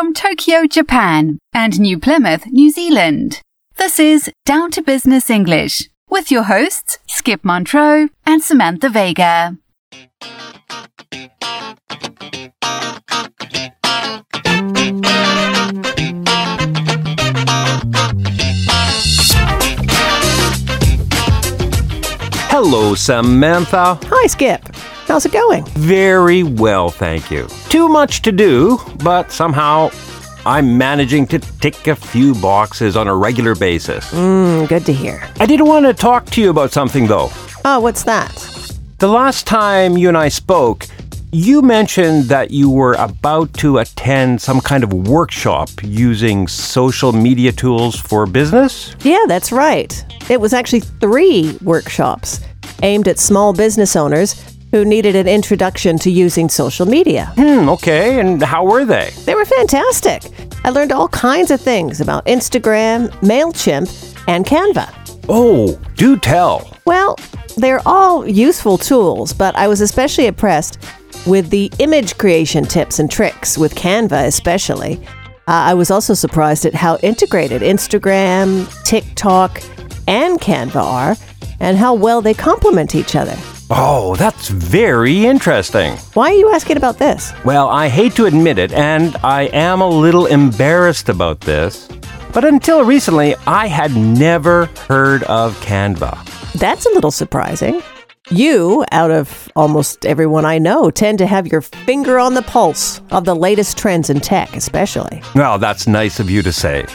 from Tokyo, Japan, and New Plymouth, New Zealand. This is Down to Business English with your hosts, Skip Montreux and Samantha Vega. Hello, Samantha. Hi, Skip. How's it going? Very well, thank you. Too much to do, but somehow I'm managing to tick a few boxes on a regular basis. Mm, good to hear. I did want to talk to you about something, though. Oh, what's that? The last time you and I spoke, you mentioned that you were about to attend some kind of workshop using social media tools for business? Yeah, that's right. It was actually three workshops aimed at small business owners who needed an introduction to using social media. Hmm, okay. And how were they? They were fantastic. I learned all kinds of things about Instagram, MailChimp, and Canva. Oh, do tell. Well, they're all useful tools, but I was especially impressed with the image creation tips and tricks, with Canva especially. Uh, I was also surprised at how integrated Instagram, TikTok, and Canva are, and how well they complement each other. Oh, that's very interesting. Why are you asking about this? Well, I hate to admit it, and I am a little embarrassed about this, but until recently, I had never heard of Canva. That's a little surprising. You, out of almost everyone I know, tend to have your finger on the pulse of the latest trends in tech, especially. Well, that's nice of you to say.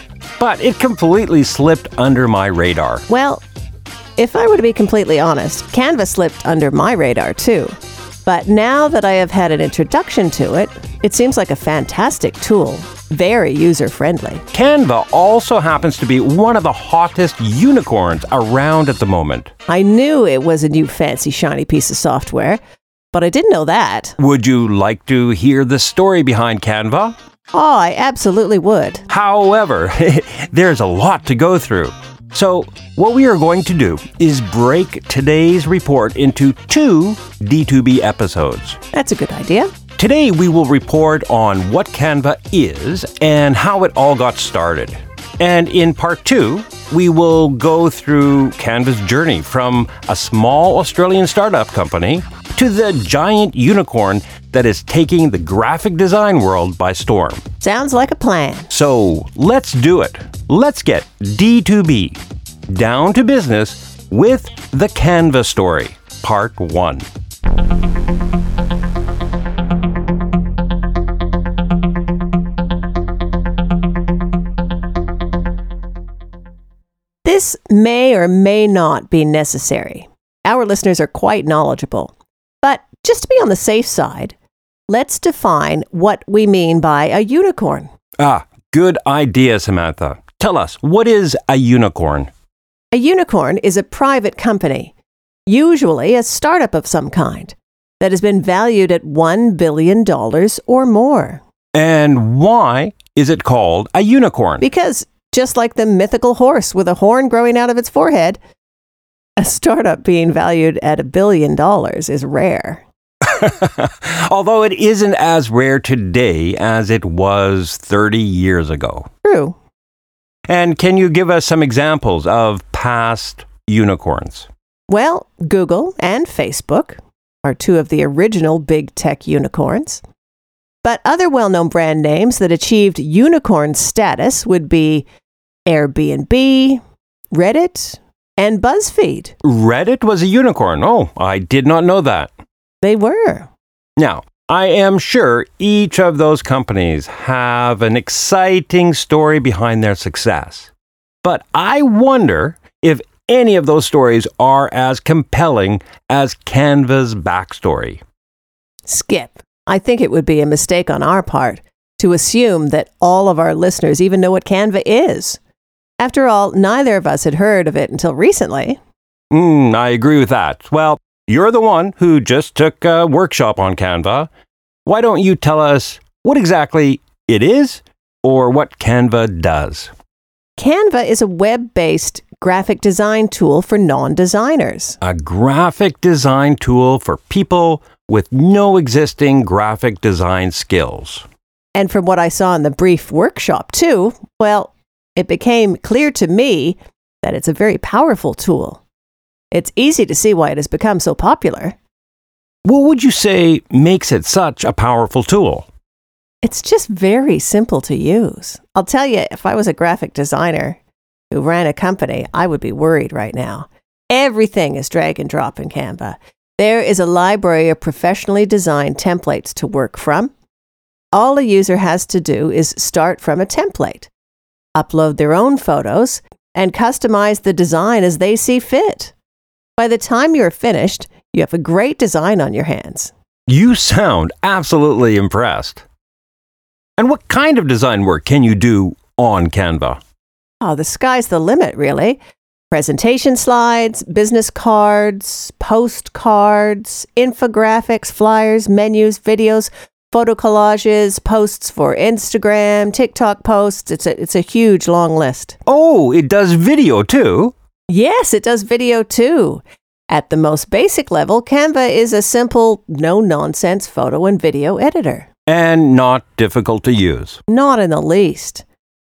But it completely slipped under my radar. Well, if I were to be completely honest, Canva slipped under my radar too. But now that I have had an introduction to it, it seems like a fantastic tool, very user friendly. Canva also happens to be one of the hottest unicorns around at the moment. I knew it was a new fancy shiny piece of software, but I didn't know that. Would you like to hear the story behind Canva? Oh, I absolutely would. However, there's a lot to go through. So, what we are going to do is break today's report into two D2B episodes. That's a good idea. Today, we will report on what Canva is and how it all got started. And in part two, we will go through Canva's journey from a small Australian startup company to the giant unicorn that is taking the graphic design world by storm. Sounds like a plan. So let's do it. Let's get D2B down to business with the Canva story, part one. This may or may not be necessary. Our listeners are quite knowledgeable. But just to be on the safe side, let's define what we mean by a unicorn. Ah, good idea, Samantha. Tell us, what is a unicorn? A unicorn is a private company, usually a startup of some kind, that has been valued at $1 billion or more. And why is it called a unicorn? Because just like the mythical horse with a horn growing out of its forehead, a startup being valued at a billion dollars is rare. Although it isn't as rare today as it was 30 years ago. True. And can you give us some examples of past unicorns? Well, Google and Facebook are two of the original big tech unicorns. But other well known brand names that achieved unicorn status would be Airbnb, Reddit, and BuzzFeed. Reddit was a unicorn. Oh, I did not know that. They were. Now, I am sure each of those companies have an exciting story behind their success. But I wonder if any of those stories are as compelling as Canva's backstory. Skip, I think it would be a mistake on our part to assume that all of our listeners even know what Canva is. After all, neither of us had heard of it until recently. Mm, I agree with that. Well, you're the one who just took a workshop on Canva. Why don't you tell us what exactly it is or what Canva does? Canva is a web based graphic design tool for non designers. A graphic design tool for people with no existing graphic design skills. And from what I saw in the brief workshop, too, well, it became clear to me that it's a very powerful tool. It's easy to see why it has become so popular. What would you say makes it such a powerful tool? It's just very simple to use. I'll tell you, if I was a graphic designer who ran a company, I would be worried right now. Everything is drag and drop in Canva. There is a library of professionally designed templates to work from. All a user has to do is start from a template, upload their own photos, and customize the design as they see fit. By the time you're finished, you have a great design on your hands. You sound absolutely impressed. And what kind of design work can you do on Canva? Oh, the sky's the limit, really. Presentation slides, business cards, postcards, infographics, flyers, menus, videos, photo collages, posts for Instagram, TikTok posts. It's a, it's a huge long list. Oh, it does video too. Yes, it does video too. At the most basic level, Canva is a simple, no nonsense photo and video editor. And not difficult to use. Not in the least.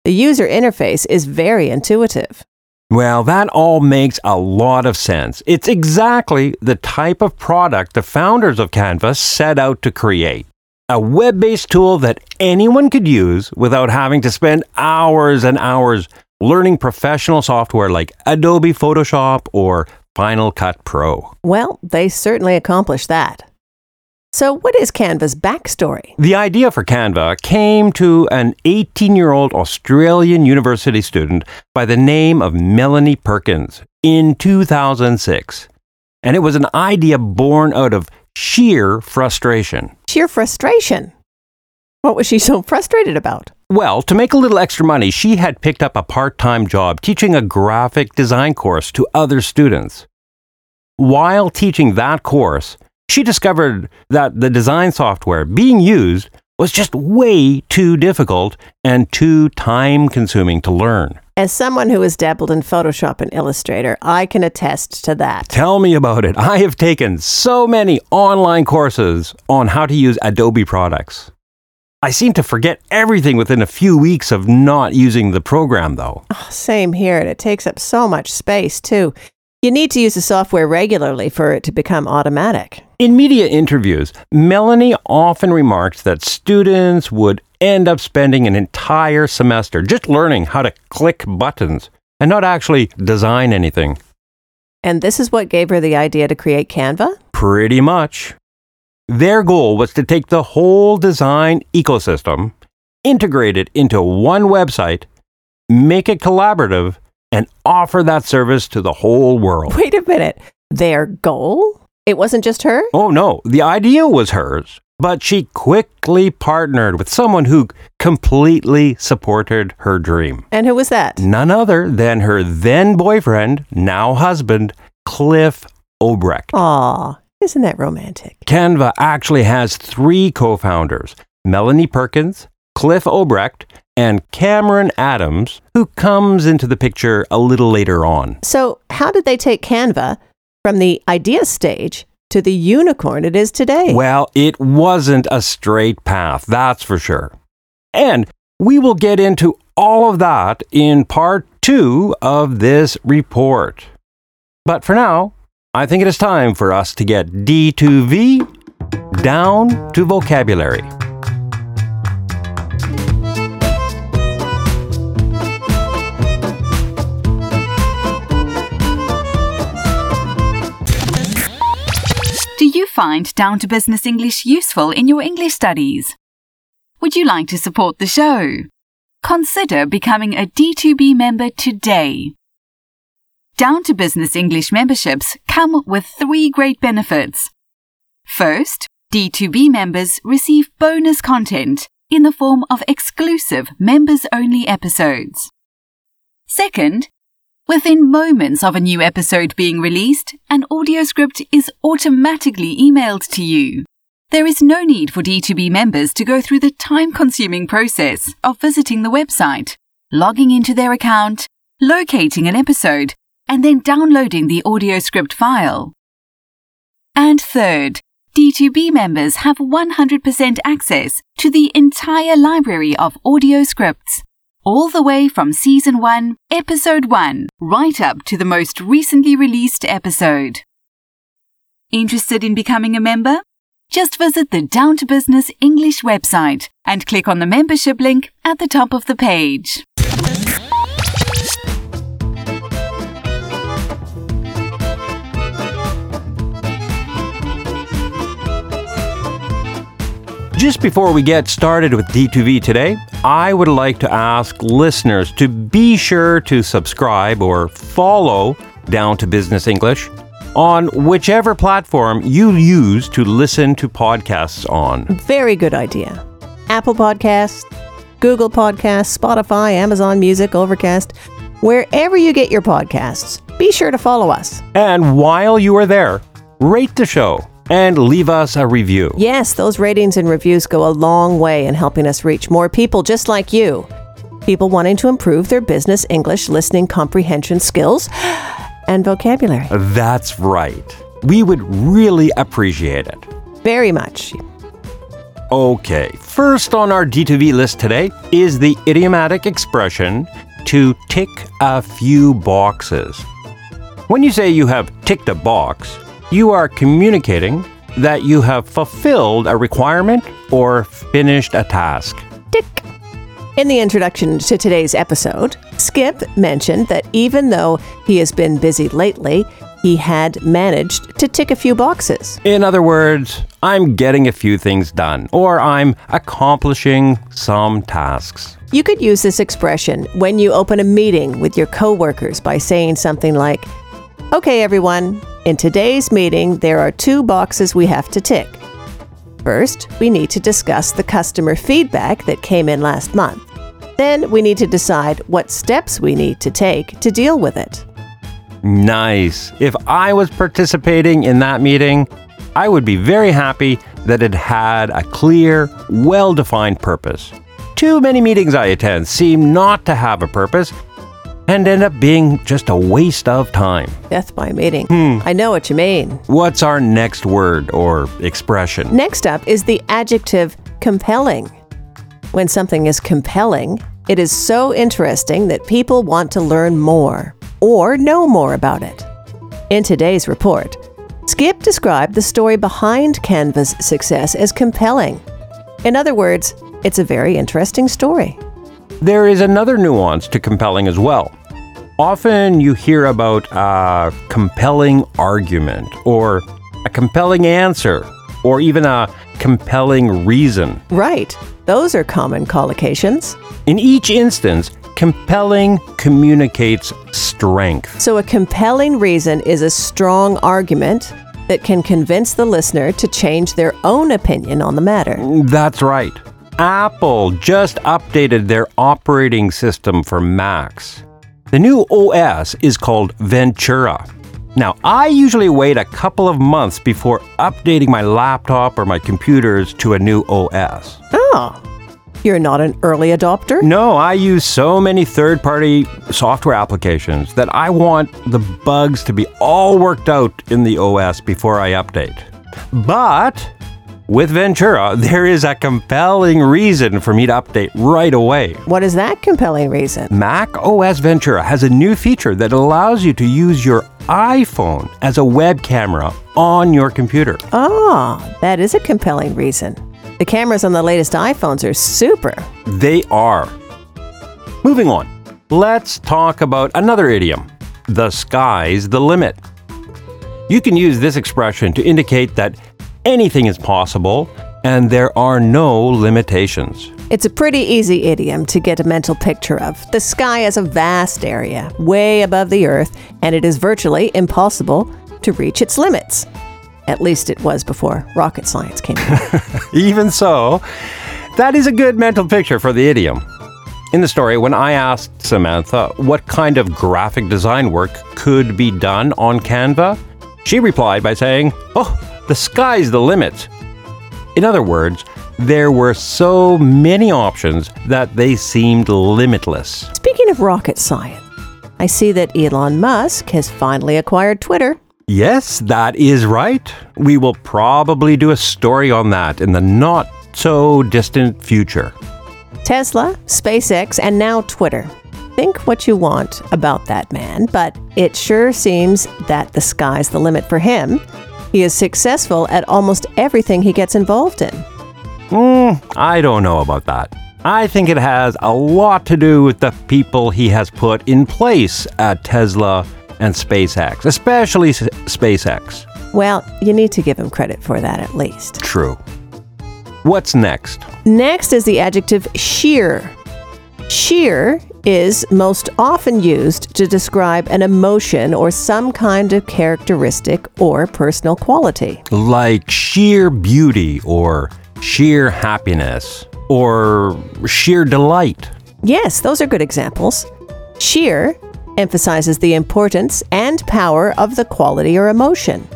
The user interface is very intuitive. Well, that all makes a lot of sense. It's exactly the type of product the founders of Canva set out to create. A web based tool that anyone could use without having to spend hours and hours learning professional software like Adobe Photoshop or Final Cut Pro. Well, they certainly accomplished that. So, what is Canva's backstory? The idea for Canva came to an 18 year old Australian university student by the name of Melanie Perkins in 2006. And it was an idea born out of sheer frustration. Sheer frustration. What was she so frustrated about? Well, to make a little extra money, she had picked up a part time job teaching a graphic design course to other students. While teaching that course, she discovered that the design software being used was just way too difficult and too time consuming to learn. As someone who has dabbled in Photoshop and Illustrator, I can attest to that. Tell me about it. I have taken so many online courses on how to use Adobe products. I seem to forget everything within a few weeks of not using the program, though. Oh, same here, and it takes up so much space, too. You need to use the software regularly for it to become automatic. In media interviews, Melanie often remarked that students would end up spending an entire semester just learning how to click buttons and not actually design anything. And this is what gave her the idea to create Canva? Pretty much. Their goal was to take the whole design ecosystem, integrate it into one website, make it collaborative, and offer that service to the whole world. Wait a minute. Their goal? It wasn't just her? Oh, no. The idea was hers, but she quickly partnered with someone who completely supported her dream. And who was that? None other than her then boyfriend, now husband, Cliff Obrecht. Aw, isn't that romantic? Canva actually has three co founders Melanie Perkins, Cliff Obrecht, and Cameron Adams, who comes into the picture a little later on. So, how did they take Canva from the idea stage to the unicorn it is today? Well, it wasn't a straight path, that's for sure. And we will get into all of that in part two of this report. But for now, I think it is time for us to get D2V down to vocabulary. Do you find Down to Business English useful in your English studies? Would you like to support the show? Consider becoming a D2B member today. Down to Business English memberships come with three great benefits. First, D2B members receive bonus content in the form of exclusive members only episodes. Second, within moments of a new episode being released, an audio script is automatically emailed to you. There is no need for D2B members to go through the time consuming process of visiting the website, logging into their account, locating an episode, and then downloading the audio script file. And third, D2B members have 100% access to the entire library of audio scripts, all the way from Season 1, Episode 1, right up to the most recently released episode. Interested in becoming a member? Just visit the Down to Business English website and click on the membership link at the top of the page. Just before we get started with D2V today, I would like to ask listeners to be sure to subscribe or follow Down to Business English on whichever platform you use to listen to podcasts on. Very good idea. Apple Podcasts, Google Podcasts, Spotify, Amazon Music, Overcast, wherever you get your podcasts. Be sure to follow us. And while you are there, rate the show and leave us a review. Yes, those ratings and reviews go a long way in helping us reach more people just like you. People wanting to improve their business English listening comprehension skills and vocabulary. That's right. We would really appreciate it. Very much. Okay, first on our D2V list today is the idiomatic expression to tick a few boxes. When you say you have ticked a box, you are communicating that you have fulfilled a requirement or finished a task. Tick. In the introduction to today's episode, Skip mentioned that even though he has been busy lately, he had managed to tick a few boxes. In other words, I'm getting a few things done, or I'm accomplishing some tasks. You could use this expression when you open a meeting with your coworkers by saying something like, Okay, everyone, in today's meeting, there are two boxes we have to tick. First, we need to discuss the customer feedback that came in last month. Then, we need to decide what steps we need to take to deal with it. Nice. If I was participating in that meeting, I would be very happy that it had a clear, well defined purpose. Too many meetings I attend seem not to have a purpose and end up being just a waste of time. Death by meeting. I know what you mean. What's our next word or expression? Next up is the adjective compelling. When something is compelling, it is so interesting that people want to learn more or know more about it. In today's report, Skip described the story behind Canva's success as compelling. In other words, it's a very interesting story. There is another nuance to compelling as well. Often you hear about a compelling argument, or a compelling answer, or even a compelling reason. Right, those are common collocations. In each instance, compelling communicates strength. So, a compelling reason is a strong argument that can convince the listener to change their own opinion on the matter. That's right. Apple just updated their operating system for Macs. The new OS is called Ventura. Now, I usually wait a couple of months before updating my laptop or my computers to a new OS. Oh, you're not an early adopter? No, I use so many third party software applications that I want the bugs to be all worked out in the OS before I update. But with Ventura, there is a compelling reason for me to update right away. What is that compelling reason? Mac OS Ventura has a new feature that allows you to use your iPhone as a web camera on your computer. Ah, that is a compelling reason. The cameras on the latest iPhones are super. They are. Moving on, let's talk about another idiom the sky's the limit. You can use this expression to indicate that anything is possible and there are no limitations. It's a pretty easy idiom to get a mental picture of. The sky is a vast area, way above the earth, and it is virtually impossible to reach its limits. At least it was before rocket science came along. Even so, that is a good mental picture for the idiom. In the story, when I asked Samantha what kind of graphic design work could be done on Canva, she replied by saying, Oh, the sky's the limit. In other words, there were so many options that they seemed limitless. Speaking of rocket science, I see that Elon Musk has finally acquired Twitter. Yes, that is right. We will probably do a story on that in the not so distant future. Tesla, SpaceX, and now Twitter. Think what you want about that man, but it sure seems that the sky's the limit for him. He is successful at almost everything he gets involved in. Hmm, I don't know about that. I think it has a lot to do with the people he has put in place at Tesla and SpaceX, especially S- SpaceX. Well, you need to give him credit for that at least. True. What's next? Next is the adjective sheer. Sheer is most often used to describe an emotion or some kind of characteristic or personal quality. Like sheer beauty or sheer happiness or sheer delight. Yes, those are good examples. Sheer emphasizes the importance and power of the quality or emotion.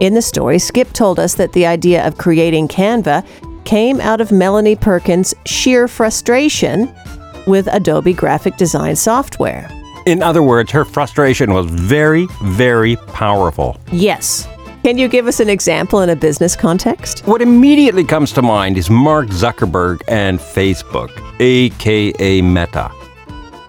In the story, Skip told us that the idea of creating Canva came out of Melanie Perkins' sheer frustration with Adobe graphic design software. In other words, her frustration was very, very powerful. Yes. Can you give us an example in a business context? What immediately comes to mind is Mark Zuckerberg and Facebook, aka Meta.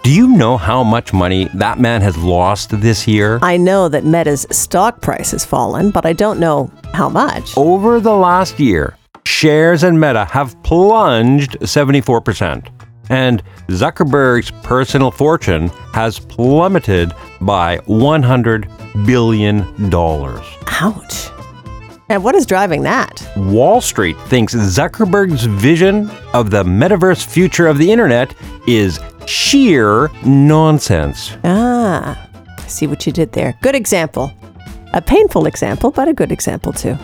Do you know how much money that man has lost this year? I know that Meta's stock price has fallen, but I don't know how much. Over the last year, shares in Meta have plunged 74%, and Zuckerberg's personal fortune has plummeted by $100 billion. Ouch. And what is driving that? Wall Street thinks Zuckerberg's vision of the metaverse future of the internet is sheer nonsense. Ah, I see what you did there. Good example. A painful example, but a good example too.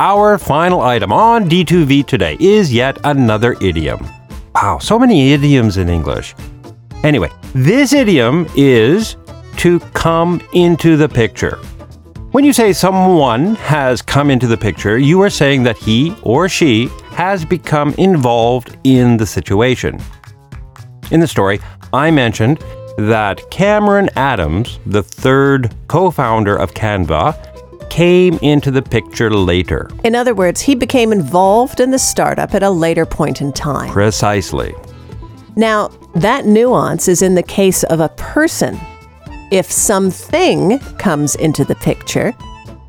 Our final item on D2V today is yet another idiom. Wow, so many idioms in English. Anyway, this idiom is to come into the picture. When you say someone has come into the picture, you are saying that he or she has become involved in the situation. In the story, I mentioned that Cameron Adams, the third co founder of Canva, came into the picture later. In other words, he became involved in the startup at a later point in time. Precisely. Now, that nuance is in the case of a person. If something comes into the picture,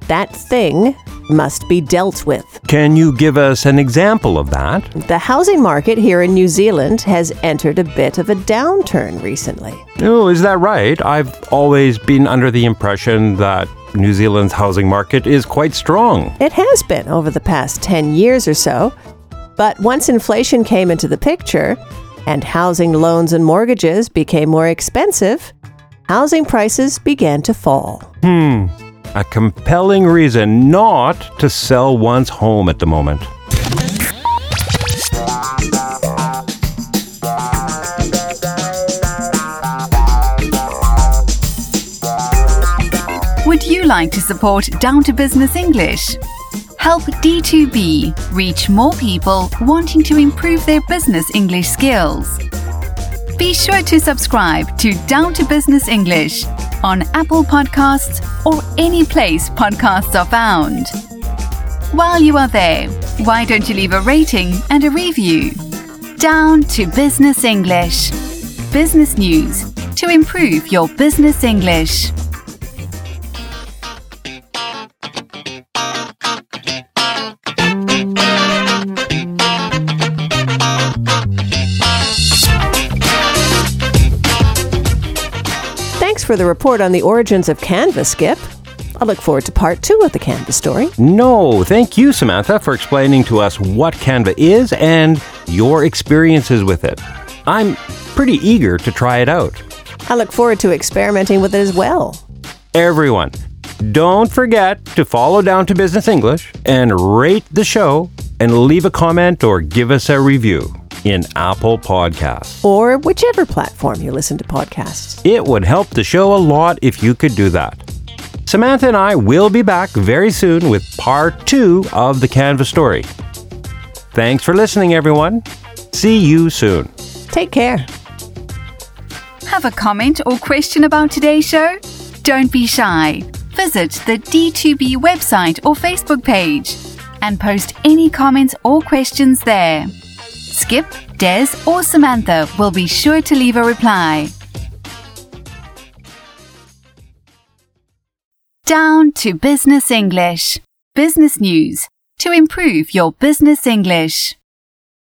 that thing must be dealt with. Can you give us an example of that? The housing market here in New Zealand has entered a bit of a downturn recently. Oh, is that right? I've always been under the impression that New Zealand's housing market is quite strong. It has been over the past 10 years or so. But once inflation came into the picture and housing loans and mortgages became more expensive, housing prices began to fall. Hmm. A compelling reason not to sell one's home at the moment. Would you like to support Down to Business English? Help D2B reach more people wanting to improve their business English skills. Be sure to subscribe to Down to Business English on Apple Podcasts or any place podcasts are found. While you are there, why don't you leave a rating and a review? Down to Business English. Business news to improve your business English. Thanks for the report on the origins of Canva, Skip. I look forward to part two of the Canva story. No, thank you, Samantha, for explaining to us what Canva is and your experiences with it. I'm pretty eager to try it out. I look forward to experimenting with it as well. Everyone, don't forget to follow Down to Business English and rate the show and leave a comment or give us a review in Apple Podcasts. Or whichever platform you listen to podcasts. It would help the show a lot if you could do that. Samantha and I will be back very soon with part two of the Canvas story. Thanks for listening, everyone. See you soon. Take care. Have a comment or question about today's show? Don't be shy. visit the D2B website or Facebook page and post any comments or questions there. Skip, Des, or Samantha will be sure to leave a reply. Down to Business English. Business news to improve your business English.